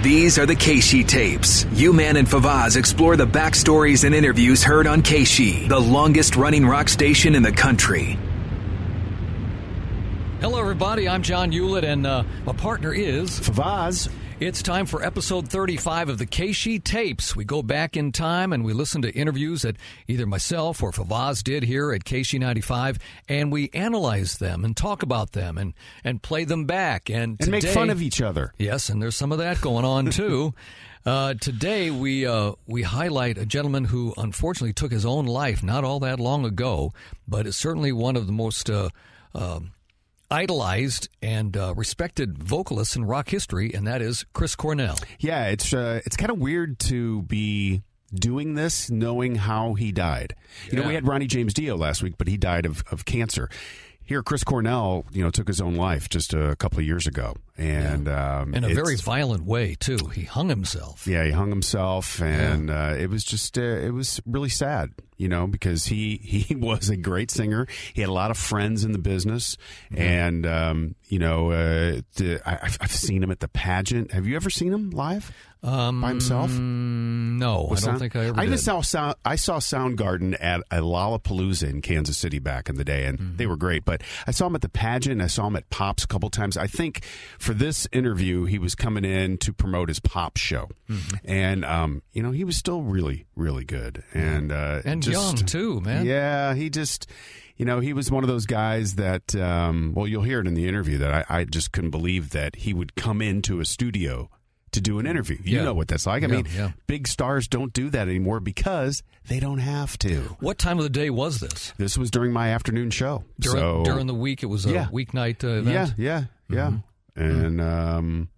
These are the KSHE tapes. U-Man and Favazz explore the backstories and interviews heard on KSHE, the longest running rock station in the country. Hello, everybody. I'm John Ulett, and uh, my partner is Favazz. It's time for episode 35 of the KSHE tapes. We go back in time and we listen to interviews that either myself or Favazz did here at KSHE 95, and we analyze them and talk about them and, and play them back. And, and make fun of each other. Yes, and there's some of that going on too. Uh, today we uh, we highlight a gentleman who unfortunately took his own life not all that long ago, but is certainly one of the most uh, um, idolized and uh, respected vocalist in rock history, and that is Chris Cornell. Yeah, it's uh, it's kind of weird to be doing this knowing how he died. You know, we had Ronnie James Dio last week, but he died of, of cancer. Here, Chris Cornell, you know, took his own life just a couple of years ago, and yeah. um, in a very violent way too. He hung himself. Yeah, he hung himself, and yeah. uh, it was just uh, it was really sad, you know, because he he was a great singer. He had a lot of friends in the business, mm-hmm. and um, you know, uh, the, I, have seen him at the pageant. Have you ever seen him live? Um, by himself? No, I don't sound, think I ever. I did. saw sound, I saw Soundgarden at a Lollapalooza in Kansas City back in the day, and mm-hmm. they were great. But I saw him at the pageant. I saw him at Pops a couple times. I think for this interview, he was coming in to promote his Pop show, mm-hmm. and um, you know he was still really, really good, and uh, and just, young too, man. Yeah, he just you know, he was one of those guys that, um, well, you'll hear it in the interview that I, I, just couldn't believe that he would come into a studio to do an interview. You yeah. know what that's like. I yeah, mean, yeah. big stars don't do that anymore because they don't have to. What time of the day was this? This was during my afternoon show. During, so, during the week, it was a weeknight uh, event. Yeah, yeah, yeah. Mm-hmm. And um,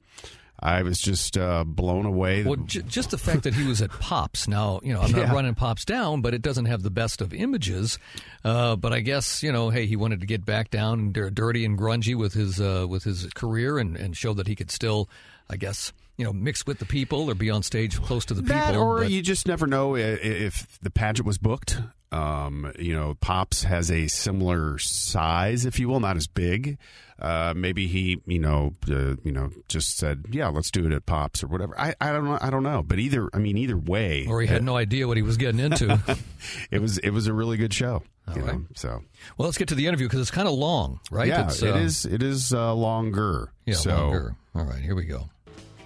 I was just uh, blown away. Well, j- just the fact that he was at Pops. Now, you know, I'm not running Pops down, but it doesn't have the best of images. Uh, but I guess you know, hey, he wanted to get back down dirty and grungy with his uh, with his career and, and show that he could still, I guess you know, mix with the people or be on stage close to the that, people. Or but... you just never know if the pageant was booked. Um, you know, Pops has a similar size, if you will, not as big. Uh, maybe he, you know, uh, you know, just said, "Yeah, let's do it at Pops" or whatever. I, I don't know. I don't know. But either, I mean, either way, or he had uh, no idea what he was getting into. it was, it was a really good show. All right. Know, so, well, let's get to the interview because it's kind of long, right? Yeah, it's, it uh, is. It is uh, longer. Yeah, so. longer. All right, here we go.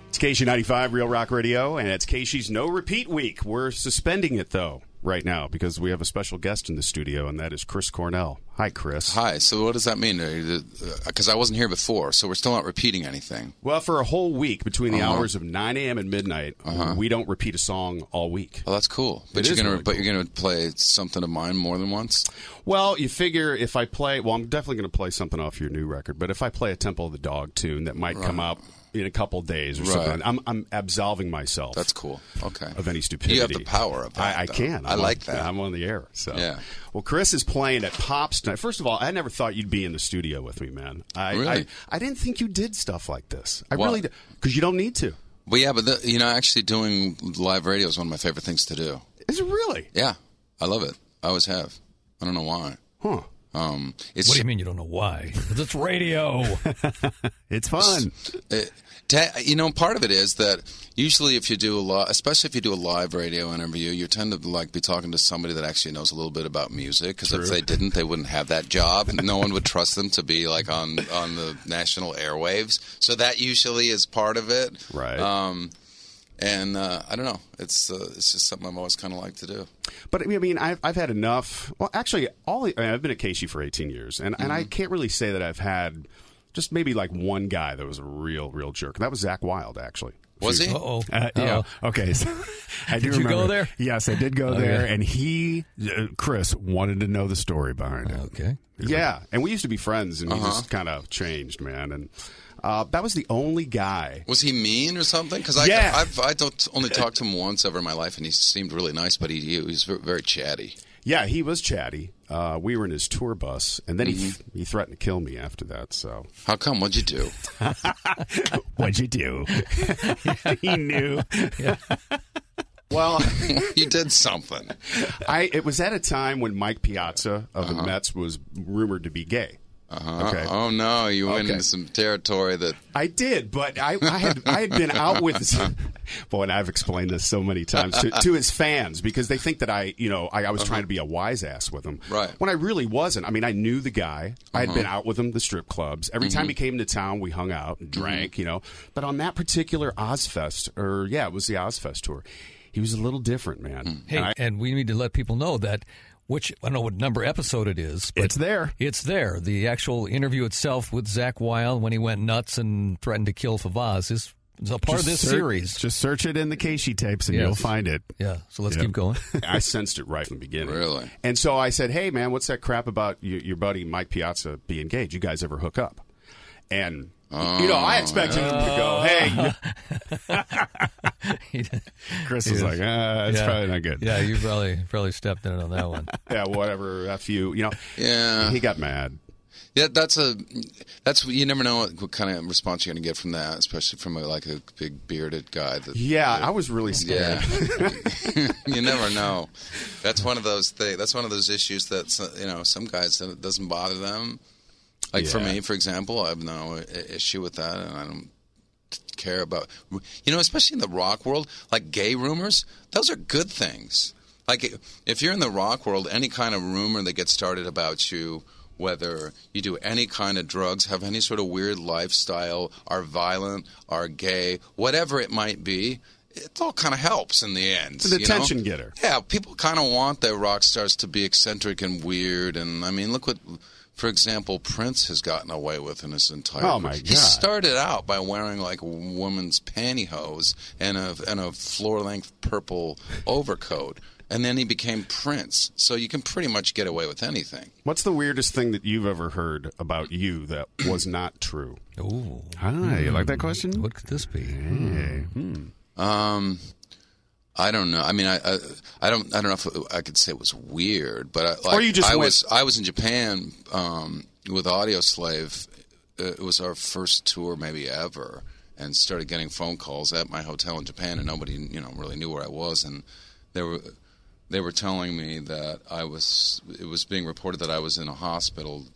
It's KSHE 95 Real Rock Radio, and it's KSHE's No Repeat Week. We're suspending it, though, right now, because we have a special guest in the studio, and that is Chris Cornell. Hi, Chris. Hi. So, what does that mean? Because uh, I wasn't here before, so we're still not repeating anything. Well, for a whole week, between the uh-huh. hours of 9 a.m. and midnight, uh-huh. we don't repeat a song all week. Oh, that's cool. But it you're gonna, really but cool. you're going to play something of mine more than once. Well, you figure if I play, well, I'm definitely going to play something off your new record. But if I play a Temple of the Dog tune that might right. come up in a couple days or right. something. I'm, I'm absolving myself. That's cool. Okay. Of any stupidity. You have the power of that. I, I can. I'm i like on, that. I'm on the air. So yeah. Well, Chris is playing at Pops tonight. First of all, I never thought you'd be in the studio with me, man. I really? I, I didn't think you did stuff like this. I what? really because you don't need to. Well, yeah, but the, you know, actually doing live radio is one of my favorite things to do. Is it really? Yeah, I love it. I always have. I don't know why. Huh. Um, what do you mean you don't know why? It's radio. it's fun. It, you know, part of it is that usually if you do a lot, especially if you do a live radio interview, you tend to like be talking to somebody that actually knows a little bit about music. Because if they didn't, they wouldn't have that job, and no one would trust them to be like on on the national airwaves. So that usually is part of it, right? Um, and uh, I don't know. It's uh, it's just something I've always kind of liked to do. But I mean, I've I've had enough. Well, actually, all I mean, I've been at KSHE for 18 years, and mm-hmm. and I mm-hmm. can't really say that I've had just maybe like one guy that was a real real jerk. That was Zakk Wylde actually. Was he? Uh-oh. Uh, yeah. Okay. So I do did you go there? Yes, I did go okay. there, and he, uh, Chris, wanted to know the story behind it. Okay. Yeah, and we used to be friends, and uh-huh. we just kind of changed, man, and uh, that was the only guy. Was he mean or something? Because I, yeah. I've I don't only talked to him once ever in my life, and he seemed really nice, but he, he was very chatty. Yeah, he was chatty. Uh, we were in his tour bus, and then mm-hmm. he he threatened to kill me after that. So how come? What'd you do? What'd you do? he knew. Yeah. Well, he did something. I it was at a time when Mike Piazza of uh-huh. the Mets was rumored to be gay. Uh-huh. Okay. Oh no, you went Okay. into some territory that I did, but I, I had I had been out with boy, and I've explained this so many times to, to his fans because they think that I, you know, I, I was uh-huh. trying to be a wise ass with him, Right. When I really wasn't. I mean, I knew the guy. I had been uh-huh. out with him the strip clubs. Every time mm-hmm. he came to town, we hung out and mm-hmm. drank, you know. But on that particular Ozzfest, or yeah, it was the Ozzfest tour. He was a little different, man. Hmm. Hey, And I- and we need to let people know that which I don't know what number episode it is. But It's there. It's there. The actual interview itself with Zakk Wylde when he went nuts and threatened to kill Favazz is, is a part of this search- series. Just search it in the KSHE tapes, and Yes. you'll find it. yeah. So let's Yeah. keep going. I sensed it right from the beginning. Really? And so I said, "Hey, man, what's that crap about your, your buddy Mike Piazza being engaged? You guys ever hook up?" And you know, I expected him to go, "Hey." Chris was like, "Ah, that's Yeah. probably not good." Yeah, you probably probably stepped in on that one. Yeah, whatever. F you. You know. Yeah. He got mad. Yeah, that's a that's you never know what, what kind of response you're going to get from that, especially from a, like a big bearded guy. That, Yeah, I was really scared. yeah, you never know. That's one of those things. That's one of those issues that you know some guys it doesn't bother them. Like for me, for example, I have no issue with that, and I don't care about you know, especially in the rock world, like gay rumors. Those are good things. Like if you're in the rock world, any kind of rumor that gets started about you, whether you do any kind of drugs, have any sort of weird lifestyle, are violent, are gay, whatever it might be, it all kind of helps in the end. It's an you know? attention getter. Yeah, people kind of want their rock stars to be eccentric and weird, and I mean, look what. For example, Prince has gotten away with in his entire. Oh, my He God. started out by wearing like a woman's pantyhose and a and a floor length purple overcoat, and then he became Prince. So you can pretty much get away with anything. What's the weirdest thing that you've ever heard about you that was not true? Ooh, Hi, you like that question? what could this be? Hey. Um, I don't know. I mean, I, I I don't I don't know if I could say it was weird, but I, like, Or you just I went- was I was in Japan um, with Audioslave. Uh, It was our first tour maybe ever, and started getting phone calls at my hotel in Japan, and nobody you know really knew where I was, and they were they were telling me that I was it was being reported that I was in a hospital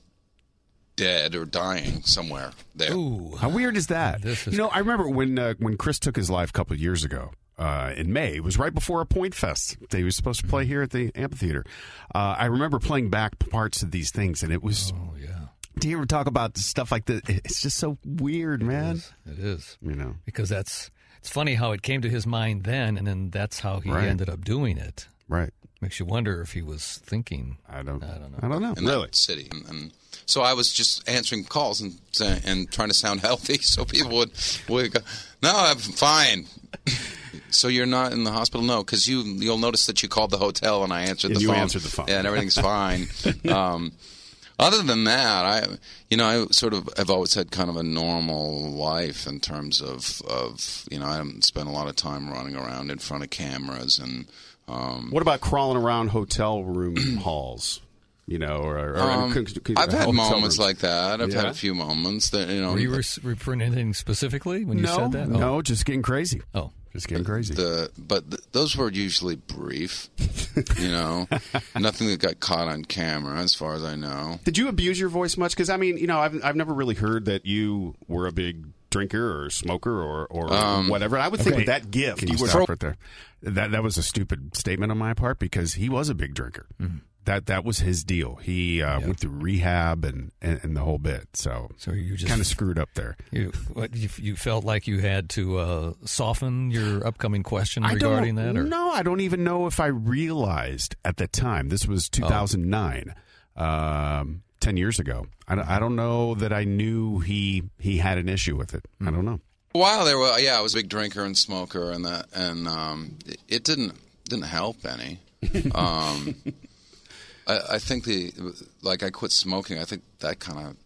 dead or dying somewhere there. Ooh, How weird is that? You know, I remember when uh, when Chris took his life a couple of years ago uh, in May. It was right before a Pointfest. They were supposed to play here at the amphitheater. Uh, I remember playing back parts of these things, and it was. oh yeah, Do you ever talk about stuff like that? It's just so weird, man. it is You know, because that's it's funny how it came to his mind then, and then that's how he Right. ended up doing it. right? Makes you wonder if he was thinking. I don't. I don't know. I don't know. in Really? that city. And, and so I was just answering calls and and trying to sound healthy, so people would would go, "No, I'm fine." so you're not in the hospital, no, because you you'll notice that you called the hotel and I answered And the you phone. answered the phone. Yeah, and everything's fine. um, other than that, I you know I sort of have always had kind of a normal life in terms of of you know I haven't spent a lot of time running around in front of cameras and. Um, What about crawling around hotel room halls? You know, or, or Um, could- could- I've had moments rooms? like that. I've had a few moments that you know. Were you re- referring to anything specifically when you no, said that? no, just getting crazy. Oh, Just getting crazy. the but th- those were usually brief. you know, nothing that got caught on camera, as far as I know. Did you abuse your voice much? Because I mean, you know, I've I've never really heard that you were a big drinker or smoker or or Um, whatever. I would think with that gift, Can you would stop right there? That that was a stupid statement on my part because he was a big drinker. Mm-hmm. That that was his deal. He uh, went through rehab and, and and the whole bit. So So you just kind of screwed up there. you what you, you felt like you had to uh, soften your upcoming question I regarding that, or no, I don't even know if I realized at the time. This was 2009, um, ten years ago. I don't, I don't know that I knew he he had an issue with it. I don't know. A while there, were, yeah, I was a big drinker and smoker, and that, and um, it, it didn't didn't help any. Um, I, I think the like I quit smoking. I think that kind of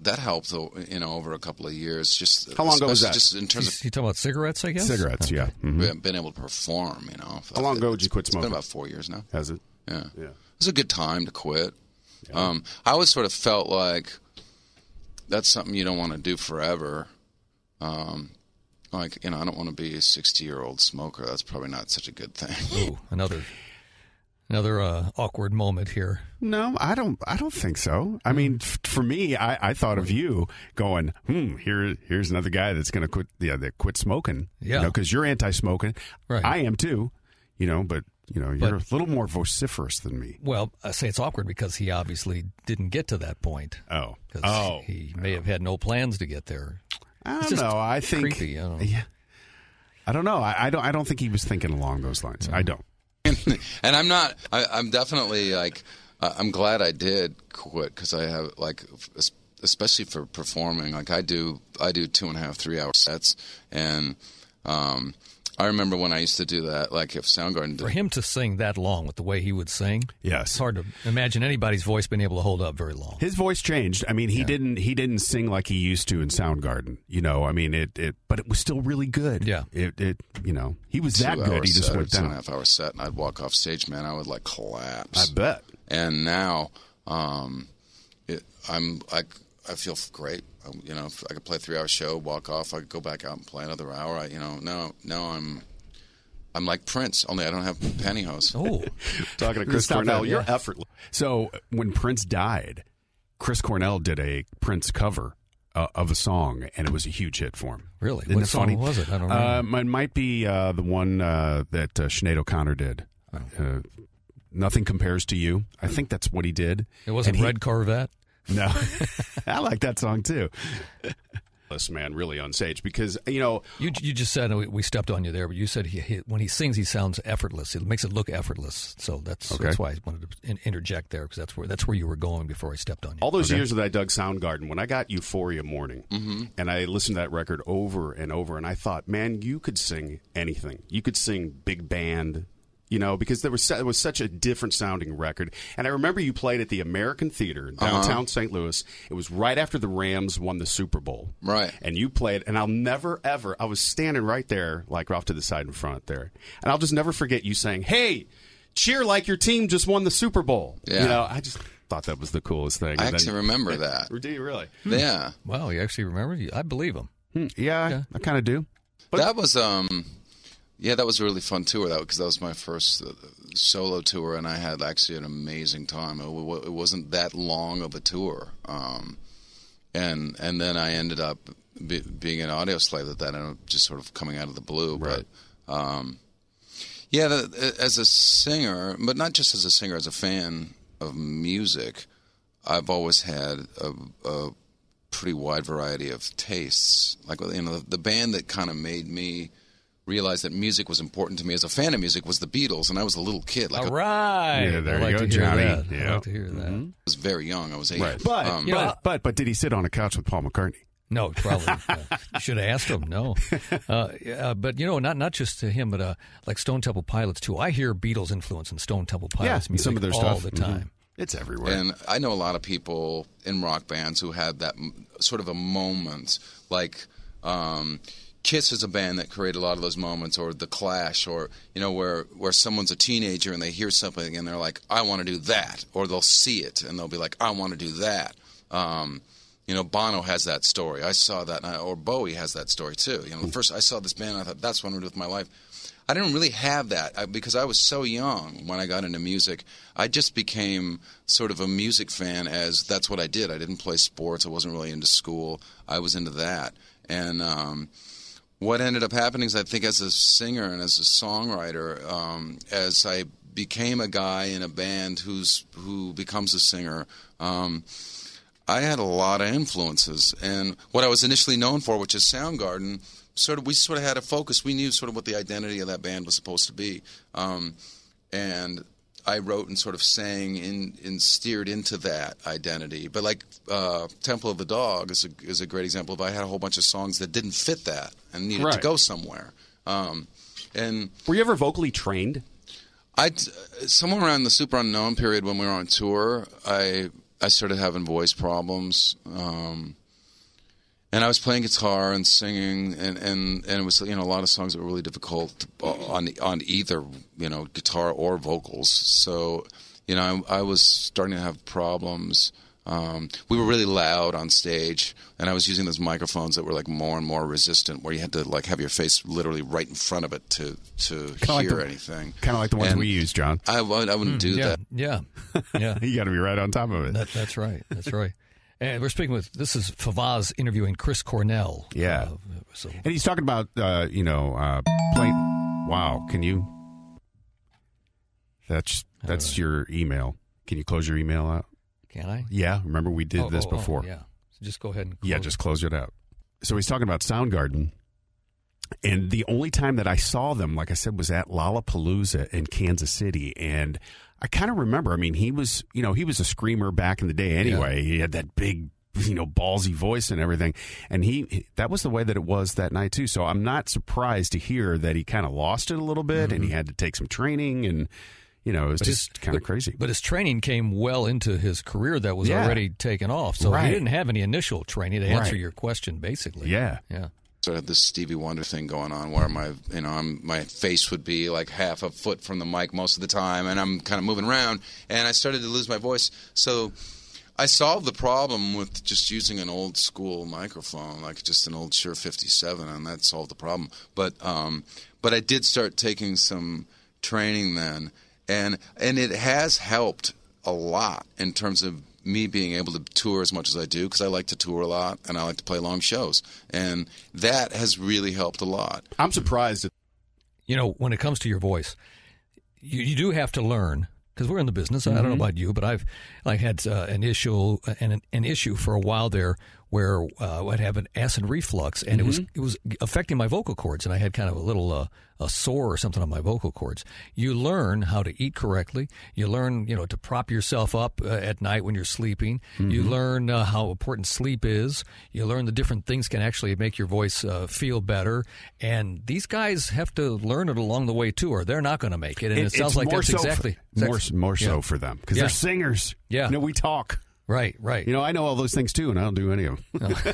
that helped, though, you know, over a couple of years. Just How long ago was that? Just in terms of you talking about cigarettes? I guess Cigarettes, yeah. Mhm. being- being able to perform, you know. How long ago did you quit It's smoking? been about four years now. Has it? Yeah. Yeah. It was a good time to quit. Um, I always sort of felt like that's something you don't want to do forever. Um, like, you know, I don't want to be a 60 year old smoker. That's probably not such a good thing. Ooh, another Another uh, awkward moment here. No, I don't. I don't think so. I mean, f- for me, I, I thought of you going, "Hmm, here, here's another guy that's going to quit. Yeah, that quit smoking. Yeah. because you're anti-smoking. Right. I am too. You know, but you know, you're But- a little more vociferous than me. Well, I say it's awkward because he obviously didn't get to that point. Oh, oh, he may have had no plans to get there. I don't know. I think. creepy, I don't know. Yeah, I don't know. I, I don't. I don't think he was thinking along those lines. Mm-hmm. I don't. and I'm not. I, I'm definitely like. I- I'm glad I did quit because I have like, especially for performing. Like I do, I do two and a half, three hour sets, and um, I remember when I used to do that. Like if Soundgarden For him to sing that long with the way he would sing, Yes. it's hard to imagine anybody's voice being able to hold up very long. His voice changed. I mean, he didn't. He didn't sing like he used to in Soundgarden. You know. I mean, it. it but it was still really good. Yeah. It. It. You know, he was that good. He just set, or went a down. half hour set, and I'd walk off stage, man, I would like collapse. I bet. and now um, it, I'm I, I feel great. Um, you know, if I could play a three hour show, walk off. I could go back out and play another hour. I, you know, no, no, I'm I'm like Prince, only I don't have pantyhose. Oh, Talking to Chris Stop Cornell, that, you're yeah. effortless. So when Prince died, Chris Cornell did a Prince cover uh, of a song, and it was a huge hit for him. Really? Isn't What it song funny? was it? I don't remember. Uh, it might be uh, the one uh, that uh, Sinead O'Connor did. Oh. Uh, Nothing compares to you. I think that's what he did. it wasn't he- Red Corvette. No, I like that song too. This man really on stage because you know You you just said we, we stepped on you there, but you said he, he, when he sings, he sounds effortless. It makes it look effortless. So that's Okay. that's why I wanted to interject there because that's where that's where you were going before I stepped on you. all those years that I dug Soundgarden, when I got Euphoria Morning, mm-hmm. and I listened to that record over and over, and I thought, man, you could sing anything. You could sing big band, you know, because there was it was such a different sounding record. And I remember you played at the American Theater in downtown St. Louis. It was right after the Rams won the Super Bowl, Right. And you played, and I'll never ever. I was standing right there, like off to the side in front there, and I'll just never forget you saying, "Hey." Cheer like your team just won the Super Bowl. Yeah. You know, I just thought that was the coolest thing. I And then- actually remember that. or do you really? Yeah, Wow, you actually remember? You- I believe him. Hmm, Yeah, Yeah. I, I kind of do. that was um, yeah, that was a really fun tour. That because that was my first uh, solo tour, and I had actually an amazing time. It, it wasn't that long of a tour, um, and and then I ended up be, being an Audioslave at that, and just sort of coming out of the blue. Right. But um, yeah, the, as a singer, but not just as a singer, as a fan of music, I've always had a, a pretty wide variety of tastes. Like you know, the, the band that kind of made me realize that music was important to me as a fan of music was the Beatles, and I was a little kid. Like All I right. Yeah, there I you like go, to hear Johnny. That. I Yeah. like to hear that. was very young. I was eight. Right. But, Um, you know, but, but, but did he sit on a couch with Paul McCartney? No, probably. uh, you should have asked him. No, uh, yeah, but you know, not not just to him, but uh, like Stone Temple Pilots too. I hear Beatles influence in Stone Temple Pilots music some of their all stuff. the Mhm. time. It's everywhere. And I know a lot of people in rock bands who had that m- sort of a moment, like um, Kiss is a band that created a lot of those moments, or The Clash, or you know where where someone's a teenager and they hear something and they're like, I want to do that, or they'll see it and they'll be like, I want to do that. Um, you know, Bono has that story. I saw that, I- or Bowie has that story too. You know, first I saw this band, I thought that's what I'm to do with my life. I didn't really have that because I was so young when I got into music. I just became sort of a music fan as that's what I did. I didn't play sports. I wasn't really into school. I was into that. And um, what ended up happening is I think as a singer and as a songwriter, um, as I became a guy in a band who's who becomes a singer. Um, I had a lot of influences, and what I was initially known for, which is Soundgarden, sort of we sort of had a focus. We knew sort of what the identity of that band was supposed to be, um, and I wrote and sort of sang in, and steered into that identity. But like uh, Temple of the Dog is a, is a great example of I had a whole bunch of songs that didn't fit that and needed to go somewhere. Um, and Were you ever vocally trained? I somewhere around the Superunknown period when we were on tour, I I started having voice problems, um, and I was playing guitar and singing, and, and, and it was you know a lot of songs that were really difficult on on either you know guitar or vocals. So you know I, I was starting to have problems um, we were really loud on stage, and I was using those microphones that were like more and more resistant, where you had to like have your face literally right in front of it to to Kinda like hear the- anything. Kind of like the ones And we use, John. I, would, I wouldn't do yeah, that. yeah, yeah. You got to be right on top of it. That, that's right. That's right. And we're speaking with this is Favazz interviewing Chris Cornell. Yeah. Uh, so And he's talking about, uh, you know, uh, playing. Wow, can you? That's that's your email. Can you close your email out? can I? Yeah, remember we did Oh, this oh, oh, before. yeah. So just go ahead and Yeah, just close it out. So he's talking about Soundgarden. And the only time that I saw them, like I said, was at Lollapalooza in Kansas City. And I kind of remember, I mean, he was, you know, he was a screamer back in the day anyway. He had that big, you know, ballsy voice and everything. And he, that was the way that it was that night too. So I'm not surprised to hear that he kind of lost it a little bit and he mm-hmm. had to take some training and, you know, it was But just kind of crazy. But his training came well into his career that was Yeah. already taken off. So Right. he didn't have any initial training to answer Right. your question, basically. yeah. Yeah. So I had this Stevie Wonder thing going on where my you know I'm, my face would be like half a foot from the mic most of the time, and I'm kind of moving around, and I started to lose my voice. So I solved the problem with just using an old school microphone, like just an old Shure 57, and that solved the problem. But um, but I did start taking some training then, and and it has helped a lot in terms of me being able to tour as much as I do because I like to tour a lot and I like to play long shows, and that has really helped a lot. I'm surprised. That, You know, when it comes to your voice, you, you do have to learn because we're in the business. I don't know about you, but I've I had uh, an issue an, an issue for a while there where uh, I'd have an acid reflux, and it was it was affecting my vocal cords, and I had kind of a little uh, a sore or something on my vocal cords. You learn how to eat correctly. You learn you know to prop yourself up uh, at night when you're sleeping. You learn uh, how important sleep is. You learn the different things can actually make your voice uh, feel better. And these guys have to learn it along the way too, or they're not going to make it. And it, it's sounds like more that's so exactly for, more more so Yeah. for them because Yeah. they're singers. Yeah. you know, we talk. right, right. You know, I know all those things too, and I don't do any of them.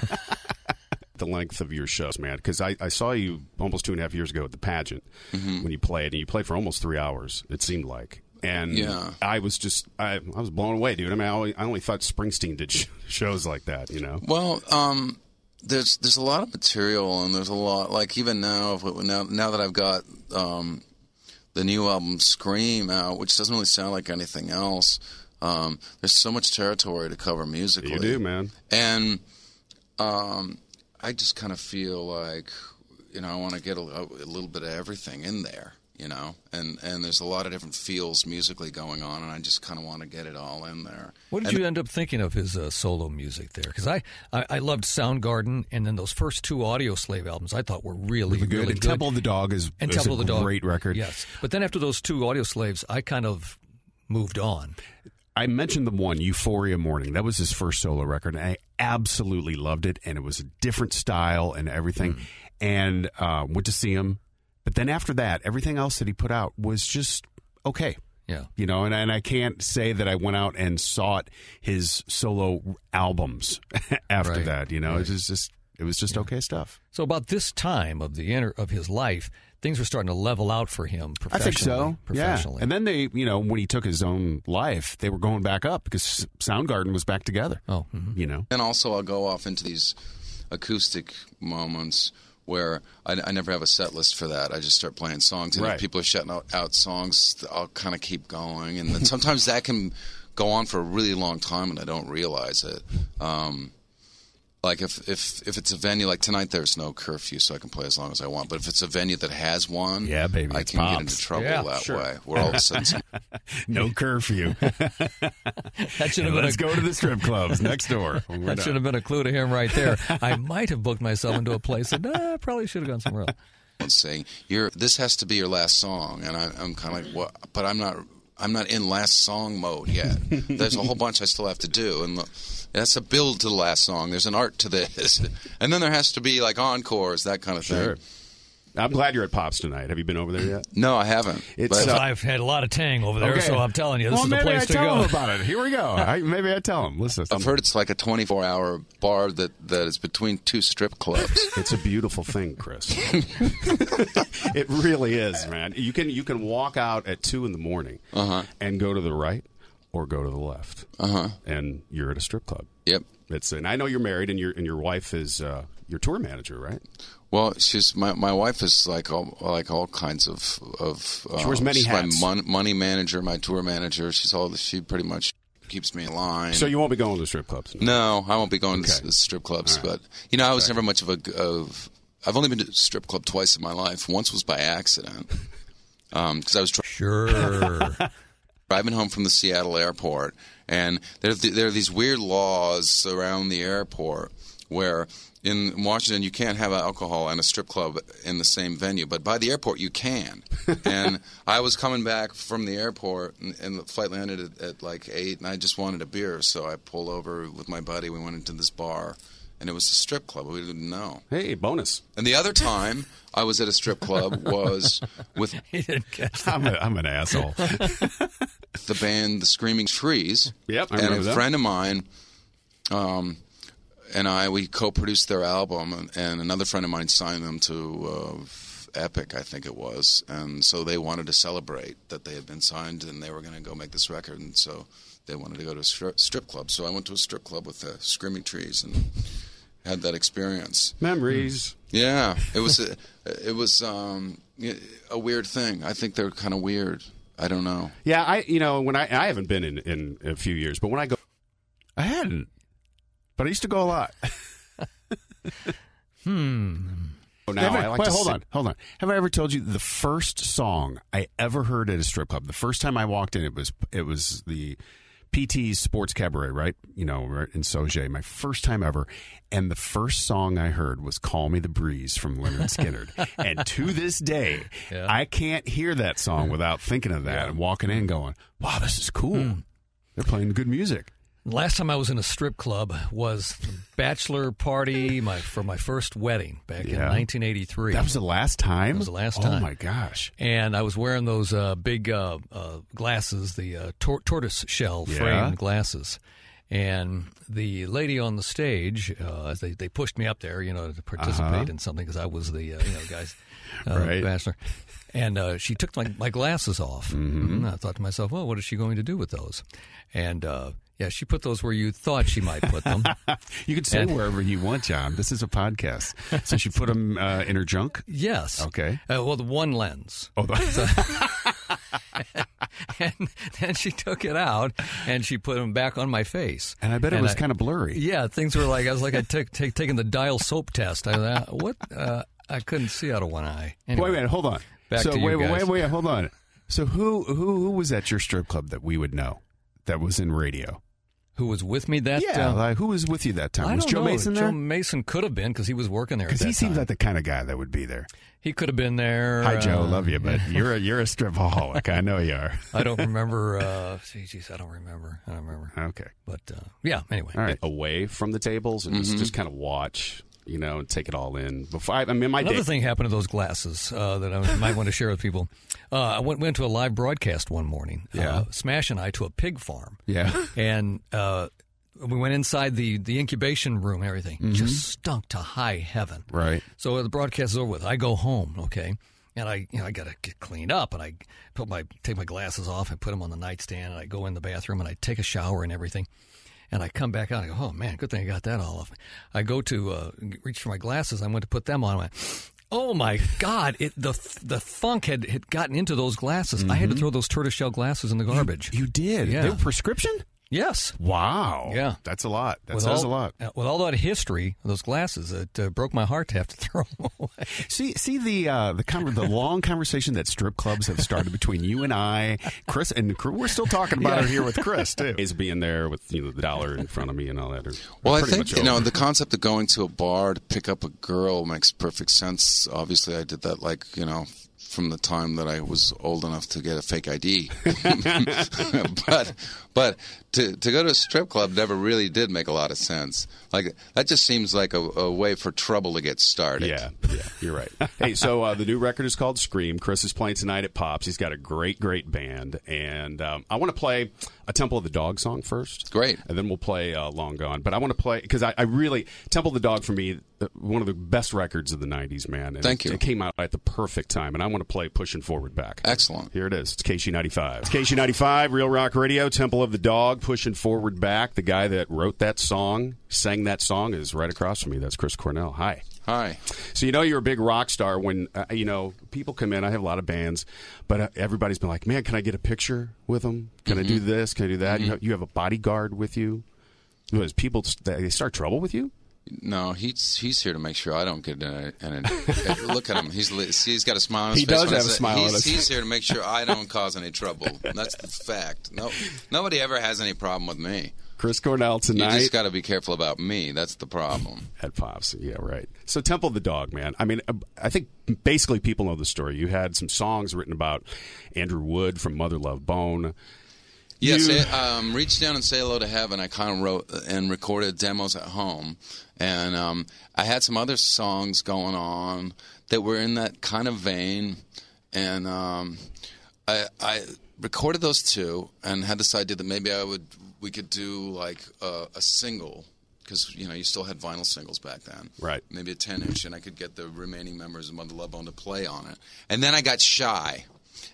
the length of your shows, man, because I, I saw you almost two and a half years ago at the pageant Mm-hmm. when you played, and you played for almost three hours. It seemed like, and Yeah. I was just I, I was blown away, dude. I mean, I only, I only thought Springsteen did sh- shows like that. You know, Well, um, there's there's a lot of material, and there's a lot like even now if, now now that I've got um, the new album Scream out, which doesn't really sound like anything else. Um, there's so much territory to cover musically. you do, man. and um, I just kind of feel like you know I want to get a, a little bit of everything in there, you know, and and there's a lot of different feels musically going on, and I just kind of want to get it all in there. What did you end up thinking of his uh, solo music there? Because I, I, I loved Soundgarden, and then those first two Audioslave albums I thought were really, Good. really And good. Temple of the Dog is, and is Temple a of the Dog, great record. Yes, but then after those two Audioslaves, I kind of moved on. I mentioned the one Euphoria Morning. That was his first solo record, and I absolutely loved it. And it was a different style and everything. Mm. And uh, went to see him, but then after that, everything else that he put out was just okay. Yeah. You know, and, and I can't say that I went out and sought his solo albums after Right. that. You know, it was just it was just okay stuff. So about this time of the inner of his life, things were starting to level out for him I professionally. think so. Yeah. Professionally. And then they, you know, when he took his own life, they were going back up because Soundgarden was back together. oh, mhm. You know. And also, I'll go off into these acoustic moments where I, I never have a set list for that. I just start playing songs, and Right. if people are shutting out, out songs, I'll kind of keep going, and then sometimes that can go on for a really long time, and I don't realize it. Um, like if, if if it's a venue like tonight, there's no curfew, so I can play as long as I want. But if it's a venue that has one, Yeah, baby, I it's can get into trouble Yeah, that sure. way. Where all of a sudden, No curfew. that should have been Let's a go to the strip clubs next door. we're that done. should have been a clue to him right there. I might have booked myself into a place that nah, I probably should have gone somewhere else. and saying, "You're this has to be your last song," and I, I'm kind of like, "What?" But I'm not. I'm not in last song mode yet. There's a whole bunch I still have to do, and that's a build to the last song. There's an art to this, and then there has to be like encores, that kind of Sure. Thing. I'm glad you're at Pops tonight. Have you been over there yet? No, I haven't. It's, uh, I've had a lot of tang over there, so I'm telling you, this well, is the place I to tell go. him about it. Here we go. I, maybe I tell him. Listen, I've heard it's like a 24-hour bar that, that is between two strip clubs. it's a beautiful thing, Chris. it really is, man. You can you can walk out at two in the morning Uh-huh. and go to the right, or go to the left. Uh huh. And you're at a strip club. Yep. It's and I know you're married and your and your wife is uh, your tour manager, right? Well, she's my my wife is like all like all kinds of of. She wears uh, many she's hats. My mon- money manager, my tour manager. She's all she pretty much keeps me in line. So you won't be going to strip clubs. No, I won't be going Okay. to s- strip clubs. But you know, I was never much of a g- of. I've only been to a strip club twice in my life. Once was by accident because I was dri- Sure. driving home from the Seattle airport, and there there are these weird laws around the airport where. In Washington, you can't have alcohol and a strip club in the same venue, but by the airport you can. and I was coming back from the airport, and, and the flight landed at, at like eight, and I just wanted a beer, so I pulled over with my buddy. We went into this bar, and it was a strip club. We didn't know. Hey, bonus. And the other time I was at a strip club was with he didn't catch I'm, a, I'm an asshole. the band The Screaming Trees. Yep, I and a that. friend of mine, um, and I, we co-produced their album, and, and another friend of mine signed them to uh, Epic, I think it was, and so they wanted to celebrate that they had been signed, and they were going to go make this record, and so they wanted to go to a strip, strip club. So I went to a strip club with the Screaming Trees and had that experience. Memories. Yeah, it was a, it was um, a weird thing. I think they're kind of weird. I don't know. Yeah, I you know when I I haven't been in in a few years, but when I go, I hadn't, but I used to go a lot. Hmm. Oh, now Have I- I like wait, to hold sit- on, hold on. Have I ever told you the first song I ever heard at a strip club? The first time I walked in, it was it was the PT's Sports Cabaret, right? You know, right in Sauget. My first time ever, and the first song I heard was "Call Me the Breeze" from Lynyrd Skynyrd. and to this day, Yeah. I can't hear that song without thinking of that Yeah. and walking in, going, "Wow, this is cool." They're playing good music. Last time I was in a strip club was the bachelor party my for my first wedding back in 1983. That was the last time. That was the last time. Oh my gosh! and I was wearing those uh, big uh, uh, glasses, the uh, tor- tortoise shell Yeah. framed glasses. And the lady on the stage, uh, as they, they pushed me up there, you know, to participate in something because I was the uh, you know guy's uh, Uh-huh. Right. bachelor. And uh, she took my, my glasses off. Mm-hmm. And I thought to myself, well, what is she going to do with those? And uh, yeah, she put those where you thought she might put them. You can say And- wherever you want, John. This is a podcast. So she put them uh, in her junk. yes. Okay. Uh, well, the one lens. Oh, and then she took it out and she put them back on my face. and I bet it And was I- kind of blurry. Yeah, things were like I was like I took take, taking the dial soap test. I uh, what uh, I couldn't see out of one eye. Anyway, Wait a minute, hold on. Back so to wait, wait, guys. wait, wait, hold on. So who who who was at your strip club that we would know that was in radio? Who was with me that? yeah, uh, like, who was with you that time? I was don't Joe know. Mason Joe? Mason could have been because he was working there. Because Because he seems like the kind of guy that would be there. he could have been there. Hi, Joe, uh, love you, but you're a you're a stripaholic. I know you are. I don't remember. Uh, gee, geez, I don't remember. I don't remember. Okay, But uh, yeah, anyway. all right. away from the tables and just, just kind of watch, you know, and take it all in. Before I, I mean, my Another day, thing happened to those glasses uh, that I might want to share with people. Uh, I went, went to a live broadcast one morning. Yeah. Uh, Smash and I to a pig farm. Yeah. and uh, we went inside the, the incubation room. Everything Mm-hmm. just stunk to high heaven. Right. So the broadcast is over with. I go home, okay, and I you know I got to get cleaned up, and I put my take my glasses off and put them on the nightstand, and I go in the bathroom and I take a shower and everything. And I come back out. and I go, oh man, good thing I got that all off. I go to uh, reach for my glasses. I went to put them on. I went, oh my god! It the the funk had, had gotten into those glasses. I had to throw those tortoiseshell glasses in the garbage. You did. Yeah. They were prescription. Yes, Wow. Yeah. That's a lot. That with says all, a lot. uh, With all that history those glasses, it uh, broke my heart to have to throw them away. See, see the uh, the con- the long conversation that strip clubs have started between you and I, Chris, and we're still talking about it here with Chris too. is being there with you know the dollar in front of me and all that. Are Well, I think you know the concept of going to a bar to pick up a girl makes perfect sense. Obviously, I did that like you know from the time that I was old enough to get a fake ID. but but to to go to a strip club never really did make a lot of sense. Like that just seems like a, a way for trouble to get started. Yeah, yeah, you're right. hey, so uh, the new record is called Scream. Chris is playing tonight at Pops. He's got a great, great band, and um, I want to play a Temple of the Dog song first. Great. And then we'll play uh, Long Gone. But I want to play because I, I, really Temple of the Dog for me uh, one of the best records of the '90s, man. And Thank it, you. It came out at the perfect time, and I want to play Pushing Forward Back. Excellent. Here it is. It's KSHE95. It's KSHE95, Real Rock Radio, Temple of the Dog, Pushing Forward Back. The guy that wrote that song, sang that song, is right across from me. That's Chris Cornell. Hi. Hi. So you know you're a big rock star when uh, you know people come in. I have a lot of bands, but uh, everybody's been like, "Man, can I get a picture with them? Can mm-hmm. I do this? Can I do that?" Mm-hmm. You, have, you, have, a bodyguard with you. Was people they start trouble with you? No, he's he's here to make sure I don't get in a, in a look at him. He's he's got a smile on his he face. Does have a smile he's, on his He's here to make sure I don't cause any trouble. That's the fact. No, nobody ever has any problem with me. Chris Cornell tonight. You just got to be careful about me. That's the problem. At Pops, yeah, right. So Temple the Dog, man. I mean, uh, I think basically people know the story. You had some songs written about Andrew Wood from Mother Love Bone. Yes, you... um, reach down and say hello to heaven. I kind of wrote and recorded demos at home, and um, I had some other songs going on that were in that kind of vein, and um, I, I recorded those two and had this idea that maybe I would we could do like a, a single because you know you still had vinyl singles back then, right? Maybe a ten inch, and I could get the remaining members of Mother Love Bone to play on it. And then I got shy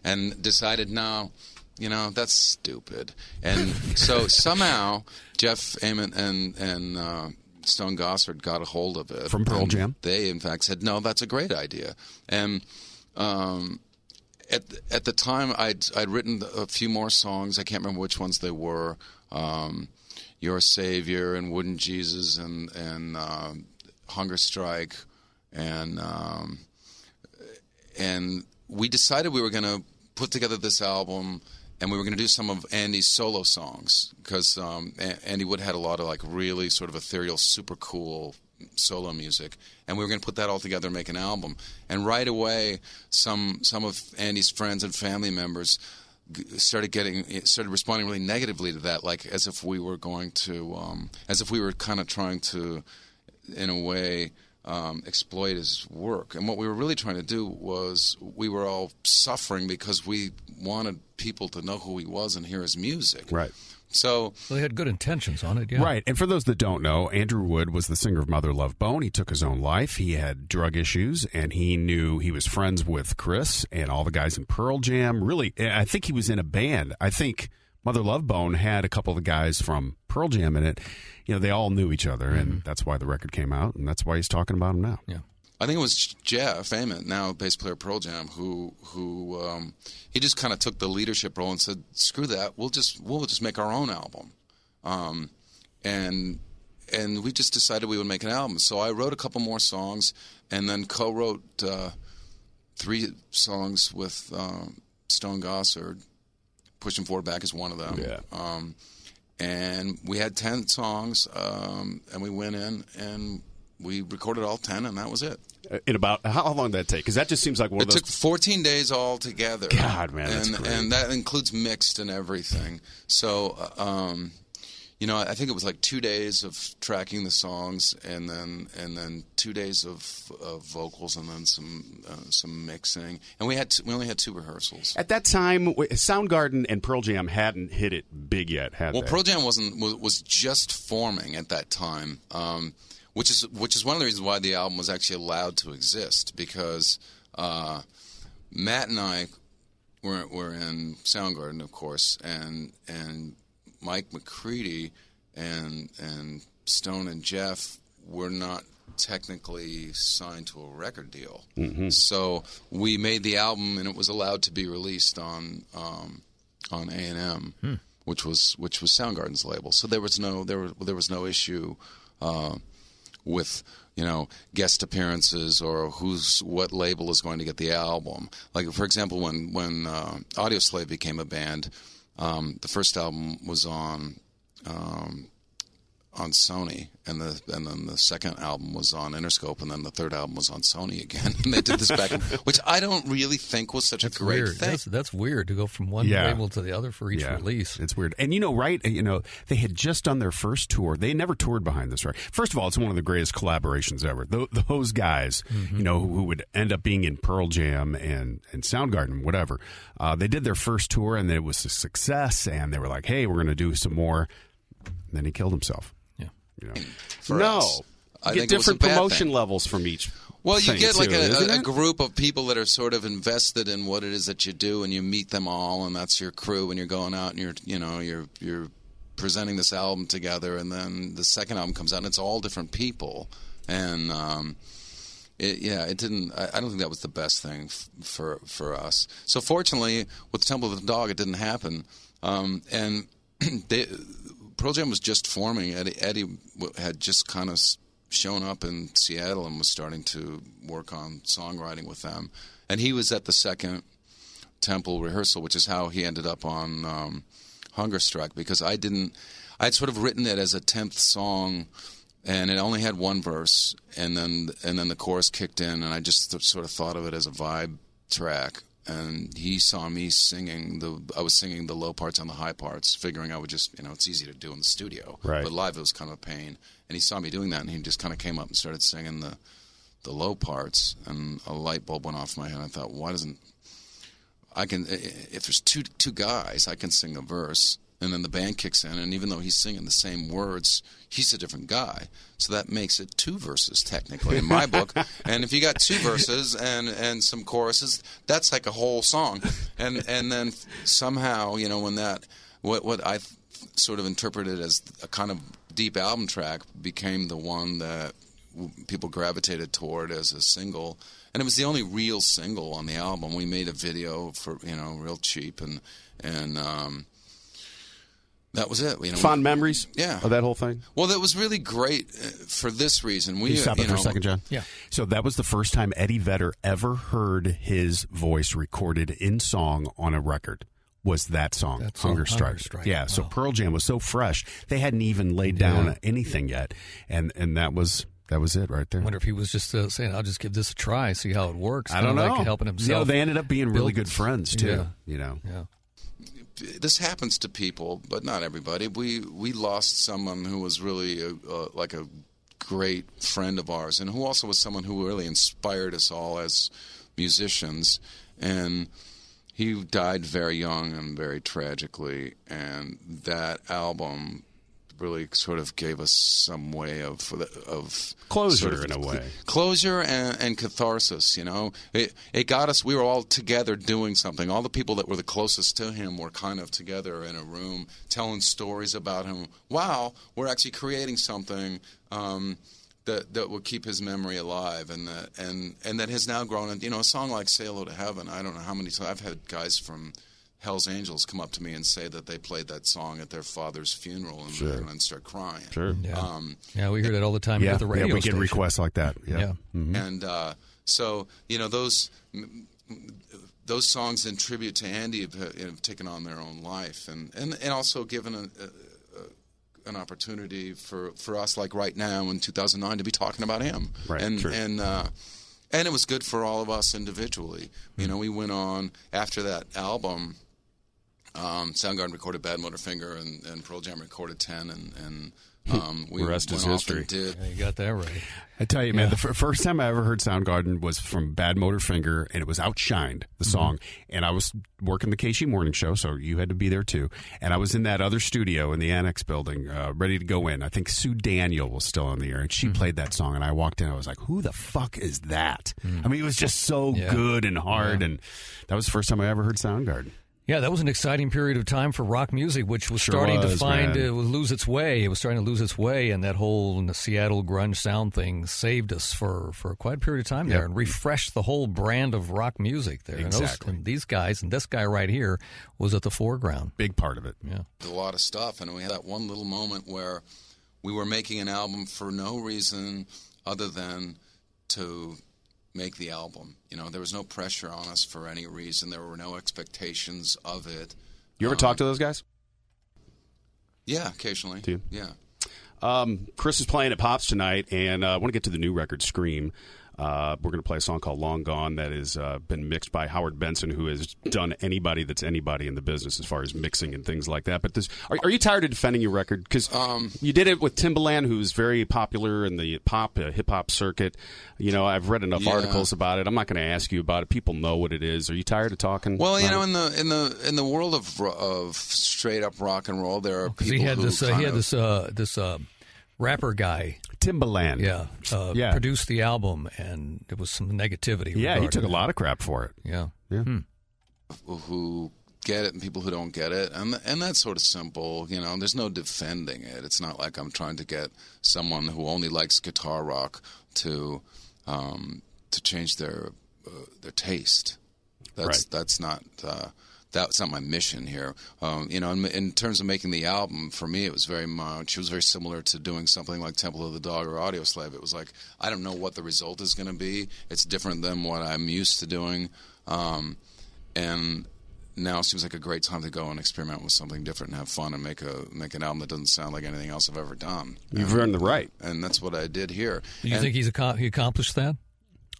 and decided, no, you know that's stupid. And so somehow Jeff Ament and and uh, Stone Gossard got a hold of it from Pearl Jam. They in fact said, no, that's a great idea. And um, at at the time, I'd I'd written a few more songs. I can't remember which ones they were um, Your Savior and Wooden Jesus and and uh, Hunger Strike and um, and we decided we were going to put together this album and we were going to do some of Andy's solo songs because um, Andy Wood had a lot of like really sort of ethereal, super cool solo music, and we were going to put that all together and make an album. And right away, some some of Andy's friends and family members started getting started responding really negatively to that, like as if we were going to, um, as if we were kind of trying to, in a way. Um, exploit his work. And what we were really trying to do was we were all suffering because we wanted people to know who he was and hear his music. Right. So well, they had good intentions on it, yeah. Right. And for those that don't know, Andrew Wood was the singer of Mother Love Bone. He took his own life. He had drug issues, and he knew he was friends with Chris and all the guys in Pearl Jam. Really, I think he was in a band. I think Mother Love Bone had a couple of the guys from Pearl Jam in it. You know, they all knew each other, and mm-hmm. that's why the record came out, and that's why he's talking about him now. Yeah. I think it was Jeff Ament, now bass player Pearl Jam, who who um, he just kind of took the leadership role and said, "Screw that, we'll just we'll just make our own album," um, and and we just decided we would make an album. So I wrote a couple more songs, and then co-wrote uh, three songs with um, Stone Gossard. Pushing Forward Back is one of them. Yeah. Um, and we had ten songs, um, and we went in and we recorded all 10 and that was it. Uh, in about how long did that take? Because that just seems like one it of those took 14 days all together god man and, and that includes mixed and everything. So uh, um, you know i think it was like two days of tracking the songs and then and then two days of, of vocals and then some uh, some mixing. And we had t- we only had two rehearsals. At that time soundgarden and pearl jam hadn't hit it big yet had well they? pearl jam wasn't was, was just forming at that time. Um, which is which is one of the reasons why the album was actually allowed to exist because uh, Matt and I were were in Soundgarden, of course, and and Mike McCready and and Stone and Jeff were not technically signed to a record deal. Mm-hmm. So we made the album, and it was allowed to be released on um, on A and M, hmm. which was which was Soundgarden's label. So there was no there was there was no issue. Uh, with you know guest appearances or who's what label is going to get the album. Like for example, when when uh, Audioslave became a band, um, the first album was on um, on Sony, and the and then the second album was on Interscope, and then the third album was on Sony again. and they did this back, and, which I don't really think was such That's a great weird. thing. That's, that's weird to go from one Yeah. label to the other for each Yeah, release. It's weird. And you know, right? You know, they had just done their first tour. They never toured behind this, right? First of all, it's one of the greatest collaborations ever. Tho- those guys, Mm-hmm. you know, who would end up being in Pearl Jam and, and Soundgarden, whatever. Uh, they did their first tour and it was a success. And they were like, hey, we're going to do some more. And then he killed himself. You know? No, us. I you get think it was different promotion levels from each. Well, you get like too, a, a, a group of people that are sort of invested in what it is that you do, and you meet them all, and that's your crew, and you're going out and you're, you know, you're you're presenting this album together, and then the second album comes out, and it's all different people, and um, it, yeah, it didn't. I, I don't think that was the best thing f- for for us. So fortunately, with Temple of the Dog, it didn't happen, um, and they, Pearl Jam was just forming. Eddie, Eddie had just kind of shown up in Seattle and was starting to work on songwriting with them, and he was at the second Temple rehearsal, which is how he ended up on um, Hunger Strike because I didn't. I'd sort of written it as a tenth song, and it only had one verse, and then and then the chorus kicked in, and I just th- sort of thought of it as a vibe track. And he saw me singing the. I was singing the low parts on the high parts, figuring I would just, you know, it's easy to do in the studio, Right. but live it was kind of a pain. And he saw me doing that, and he just kind of came up and started singing the the low parts, and a light bulb went off in my head. I thought, why doesn't I can if there's two two guys, I can sing a verse, and then the band kicks in, and even though he's singing the same words, he's a different guy. So that makes it two verses technically in my book. And if you got two verses and and some choruses, that's like a whole song. And and then somehow, you know, when that what what I sort of interpreted as a kind of deep album track became the one that people gravitated toward as a single and it was the only real single on the album we made a video for you know real cheap and and um that was it you know Fond memories, Yeah. of that whole thing. well that was really great uh, for this reason we Can you stop you it for know, a second, John? Yeah. So that was the first time Eddie Vedder ever heard his voice recorded in song on a record. Was that song, That song, Hunger Strike? Hunger Strike. Yeah. So Pearl Jam was so fresh; they hadn't even laid down Yeah. anything yet, and and that was that was it right there. I wonder if he was just uh, saying, "I'll just give this a try, see how it works." I don't know. Like helping himself. You know, they ended up being really good friends too. Yeah. You know. Yeah. This happens to people, but not everybody. We we lost someone who was really a, like a great friend of ours, and who also was someone who really inspired us all as musicians. And he died very young and very tragically. And that album really sort of gave us some way of of Closure sort of in a way. closure and, and catharsis. You know, it it got us. We were all together doing something. All the people that were the closest to him were kind of together in a room, telling stories about him. Wow, we're actually creating something. Um, that, that will keep his memory alive, and that and and that has now grown. And you know, a song like "Say Hello to Heaven." I don't know how many times I've had guys from Hell's Angels come up to me and say that they played that song at their father's funeral and, and start crying. Sure. Yeah. Um, yeah, we heard it all the time Yeah. at the radio yeah. We get station. requests like that. Yeah. Yeah. and uh, so you know those those songs in tribute to Andy have, have taken on their own life, and and, and also given a, a, a, an opportunity for, for us, like right now in 2009, to be talking about him, Right, and true. and. Uh, and it was good for all of us individually. You know, we went on after that album. Um, Soundgarden recorded "Bad Motorfinger" and, and Pearl Jam recorded "Ten," and, and um, we The rest went is off history. and did Yeah, you got that right. I tell you, man, the f- first time I ever heard Soundgarden was from Bad Motorfinger, and it was Outshined, the song. And I was working the KSHE Morning Show, so you had to be there too. And I was in that other studio in the Annex building, uh, ready to go in. I think Sue Daniel was still on the air, and she played that song. And I walked in, I was like, "Who the fuck is that?" I mean, it was just so Yeah. good and hard, and that was the first time I ever heard Soundgarden. Yeah, that was an exciting period of time for rock music, which was Sure starting to find man. uh, lose its way. It was starting to lose its way, and that whole Seattle grunge sound thing saved us for, for quite a period of time there, and refreshed the whole brand of rock music there. And, those, Exactly. and these guys, and this guy right here, was at the foreground. Big part of it. Yeah, a lot of stuff, and we had that one little moment where we were making an album for no reason other than to make the album. You know, there was no pressure on us for any reason. There were no expectations of it. You ever talk to those guys? Yeah, occasionally. Do you? Yeah. Um, Chris is playing at Pops tonight, and uh, I want to get to the new record, Scream. Uh, we're going to play a song called Long Gone that has uh, been mixed by Howard Benson, who has done anybody that's anybody in the business as far as mixing and things like that. But this, are, are you tired of defending your record? Because um, you did it with Timbaland, who's very popular in the pop, uh, hip hop circuit. You know, I've read enough yeah. articles about it. I'm not going to ask you about it. People know what it is. Are you tired of talking? Well, you know, it? in the in the in the world of of straight up rock and roll, there are people he had who this uh, he had this uh, this uh, rapper guy Timbaland. Yeah, uh, yeah. Produced the album, and there was some negativity. Yeah, he took a lot of crap for it. Yeah, yeah. Hmm. Who get it and people who don't get it, and and that's sort of simple. You know, there's no defending it. It's not like I'm trying to get someone who only likes guitar rock to um, to change their uh, their taste. That's right. that's not. Uh, that's not my mission here. Um, you know, in, in, terms of making the album, for me, it was very much. It was very similar to doing something like Temple of the Dog or Audioslave. It was like I don't know what the result is going to be. It's different than what I'm used to doing, um, and now seems like a great time to go and experiment with something different and have fun and make a make an album that doesn't sound like anything else I've ever done. You've and, earned the right, and that's what I did here. Do you and, think he's he accomplished that?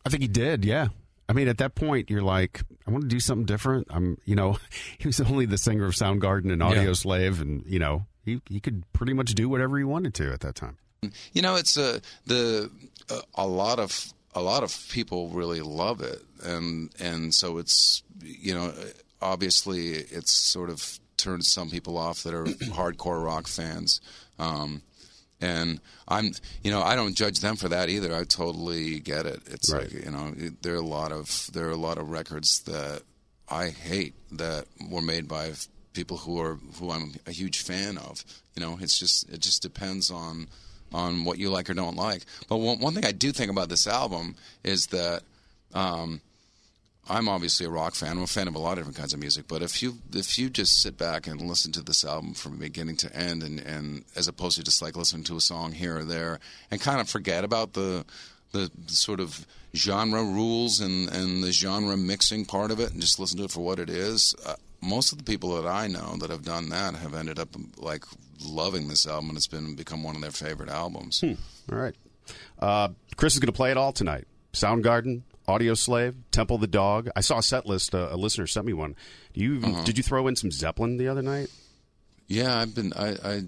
I think he did. Yeah. I mean, at that point, you're like, I want to do something different. I'm, you know, he was only the singer of Soundgarden and Audio yeah. Slave, and you know, he he could pretty much do whatever he wanted to at that time. You know, it's a the a lot of a lot of people really love it, and and so it's you know, obviously it's sort of turned some people off that are hardcore rock fans. Um, and I'm, you know, I don't judge them for that either. I totally get it. It's right. like, you know, there are a lot of there are a lot of records that I hate that were made by people who are who I'm a huge fan of. You know, it's just it just depends on on what you like or don't like. But one, one thing I do think about this album is that. Um, I'm obviously a rock fan. I'm a fan of a lot of different kinds of music. But if you if you just sit back and listen to this album from beginning to end, and, and as opposed to just like listening to a song here or there, and kind of forget about the the sort of genre rules and and the genre mixing part of it, and just listen to it for what it is. Uh, most of the people that I know that have done that have ended up like loving this album, and it's been become one of their favorite albums. Hmm. All right, uh, Chris is going to play it all tonight. Soundgarden, Audioslave, Temple the Dog. I saw a set list. Uh, a listener sent me one. Do you uh-huh. did you throw in some Zeppelin the other night? Yeah, I've been. I I,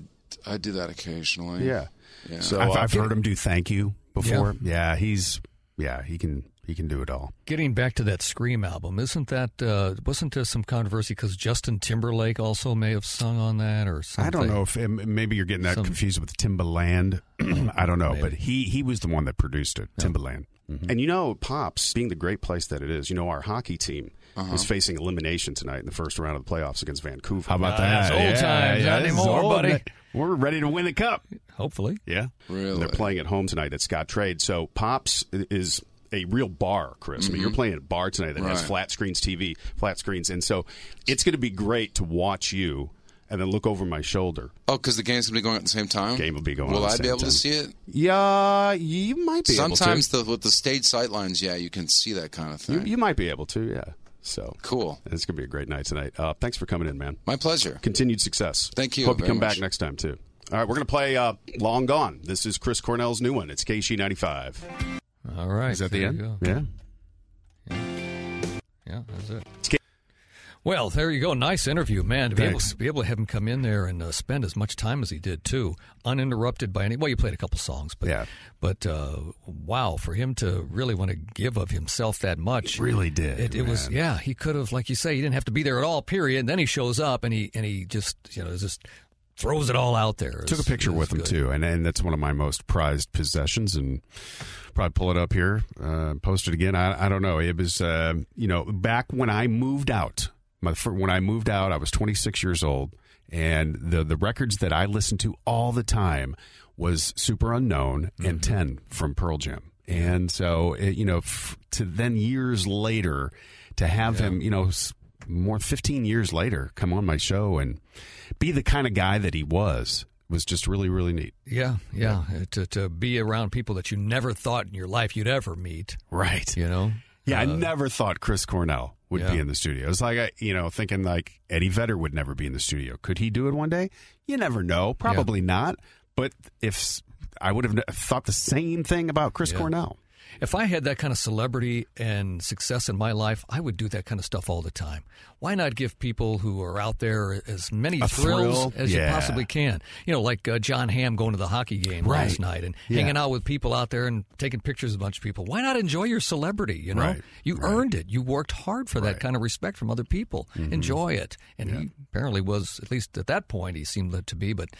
I do that occasionally. Yeah. yeah. So I've, uh, I've heard him do "Thank You" before. Yeah. yeah, he's yeah he can he can do it all. Getting back to that Scream album, isn't that uh, wasn't there some controversy because Justin Timberlake also may have sung on that or something? I don't know if maybe you're getting that some, confused with Timbaland. I don't know, maybe. but he he was the one that produced it, Timbaland. Mm-hmm. And you know, Pops, being the great place that it is, you know, our hockey team uh-huh. is facing elimination tonight in the first round of the playoffs against Vancouver. How about uh, that? old yeah, times, yeah, not anymore, old, buddy. We're ready to win the cup. Hopefully. Yeah. Really? And they're playing at home tonight at Scottrade. So Pops is a real bar, Chris. Mm-hmm. I mean, you're mm-hmm. playing at a bar tonight that right. has flat screens TV, flat screens. And so it's going to be great to watch you and then look over my shoulder. Oh, because the game's gonna be going at the same time. Game will be going. Will I be able time. to see it? Yeah, you might be. Sometimes the, with the stage sightlines, yeah, you can see that kind of thing. You, you might be able to, yeah. So cool. It's gonna be a great night tonight. Uh, thanks for coming in, man. My pleasure. Continued success. Thank you. Hope you come much. back next time too. All right, we're gonna play uh, "Long Gone." This is Chris Cornell's new one. It's KSHE ninety five. All right. Is that the end? Yeah. Yeah. Yeah, that's it. Well, there you go. Nice interview, man. To be able, to be able to have him come in there and uh, spend as much time as he did too, uninterrupted by any. Well, you played a couple songs, but yeah. But uh, wow, for him to really want to give of himself that much, he really did. It, it was yeah. He could have, like you say, he didn't have to be there at all. Period. And then he shows up and he and he just you know just throws it all out there. Took a picture with him too, and and that's one of my most prized possessions. And probably pull it up here, uh, post it again. I, I don't know. It was uh, you know back when I moved out my, when I moved out, I was 26 years old, and the the records that I listened to all the time was Superunknown mm-hmm. and Ten from Pearl Jam. And so, it, you know, f- to then years later, to have yeah. him, you know, more 15 years later, come on my show and be the kind of guy that he was was just really, really neat. Yeah, yeah. yeah. To, to be around people that you never thought in your life you'd ever meet. Right. You know? Yeah, uh, I never thought Chris Cornell would yeah. be in the studio. It's like I, you know, thinking like Eddie Vedder would never be in the studio. Could he do it one day? You never know. Probably yeah. not. but if I would have thought the same thing about Chris. Cornell. If I had that kind of celebrity and success in my life, I would do that kind of stuff all the time. Why not give people who are out there as many A thrills thrill? as yeah. you possibly can? You know, like uh, Jon Hamm going to the hockey game right. last night and yeah. hanging out with people out there and taking pictures of a bunch of people. Why not enjoy your celebrity? You know, right. you right. earned it. You worked hard for that kind of respect from other people. Mm-hmm. Enjoy it. And yeah. he apparently was, at least at that point, he seemed to be. But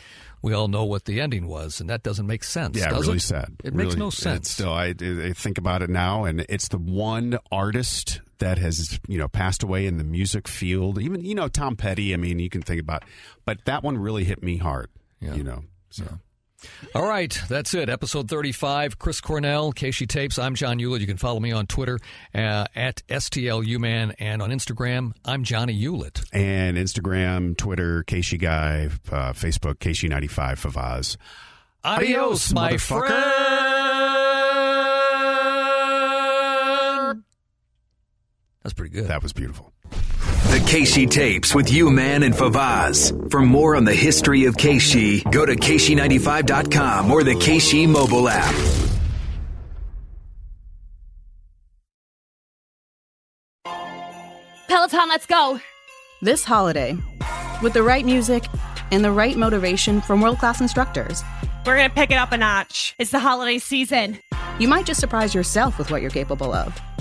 we all know what the ending was, and that doesn't make sense. Yeah, really it? sad. It really, makes no sense. Still, I, I think about it now, and it's the one artist that has you know passed away in the music field. Even you know Tom Petty. I mean, you can think about, but that one really hit me hard. Yeah. You know, so. Yeah. All right, that's it. Episode 35, Chris Cornell, KSHE Tapes. I'm John Ulett. You can follow me on Twitter uh, at STLUman and on Instagram, I'm Johnny Ulett. And Instagram, Twitter, KSHE Guy, uh, Facebook, KSHE95 Favazz. Adios, Adios my friend. That's pretty good. That was beautiful. The KSHE tapes with U-Man, and Favazz. For more on the history of KSHE, go to KSHE95.com or the KSHE mobile app. Peloton, let's go. This holiday, with the right music and the right motivation from world class instructors, we're going to pick it up a notch. It's the holiday season. You might just surprise yourself with what you're capable of.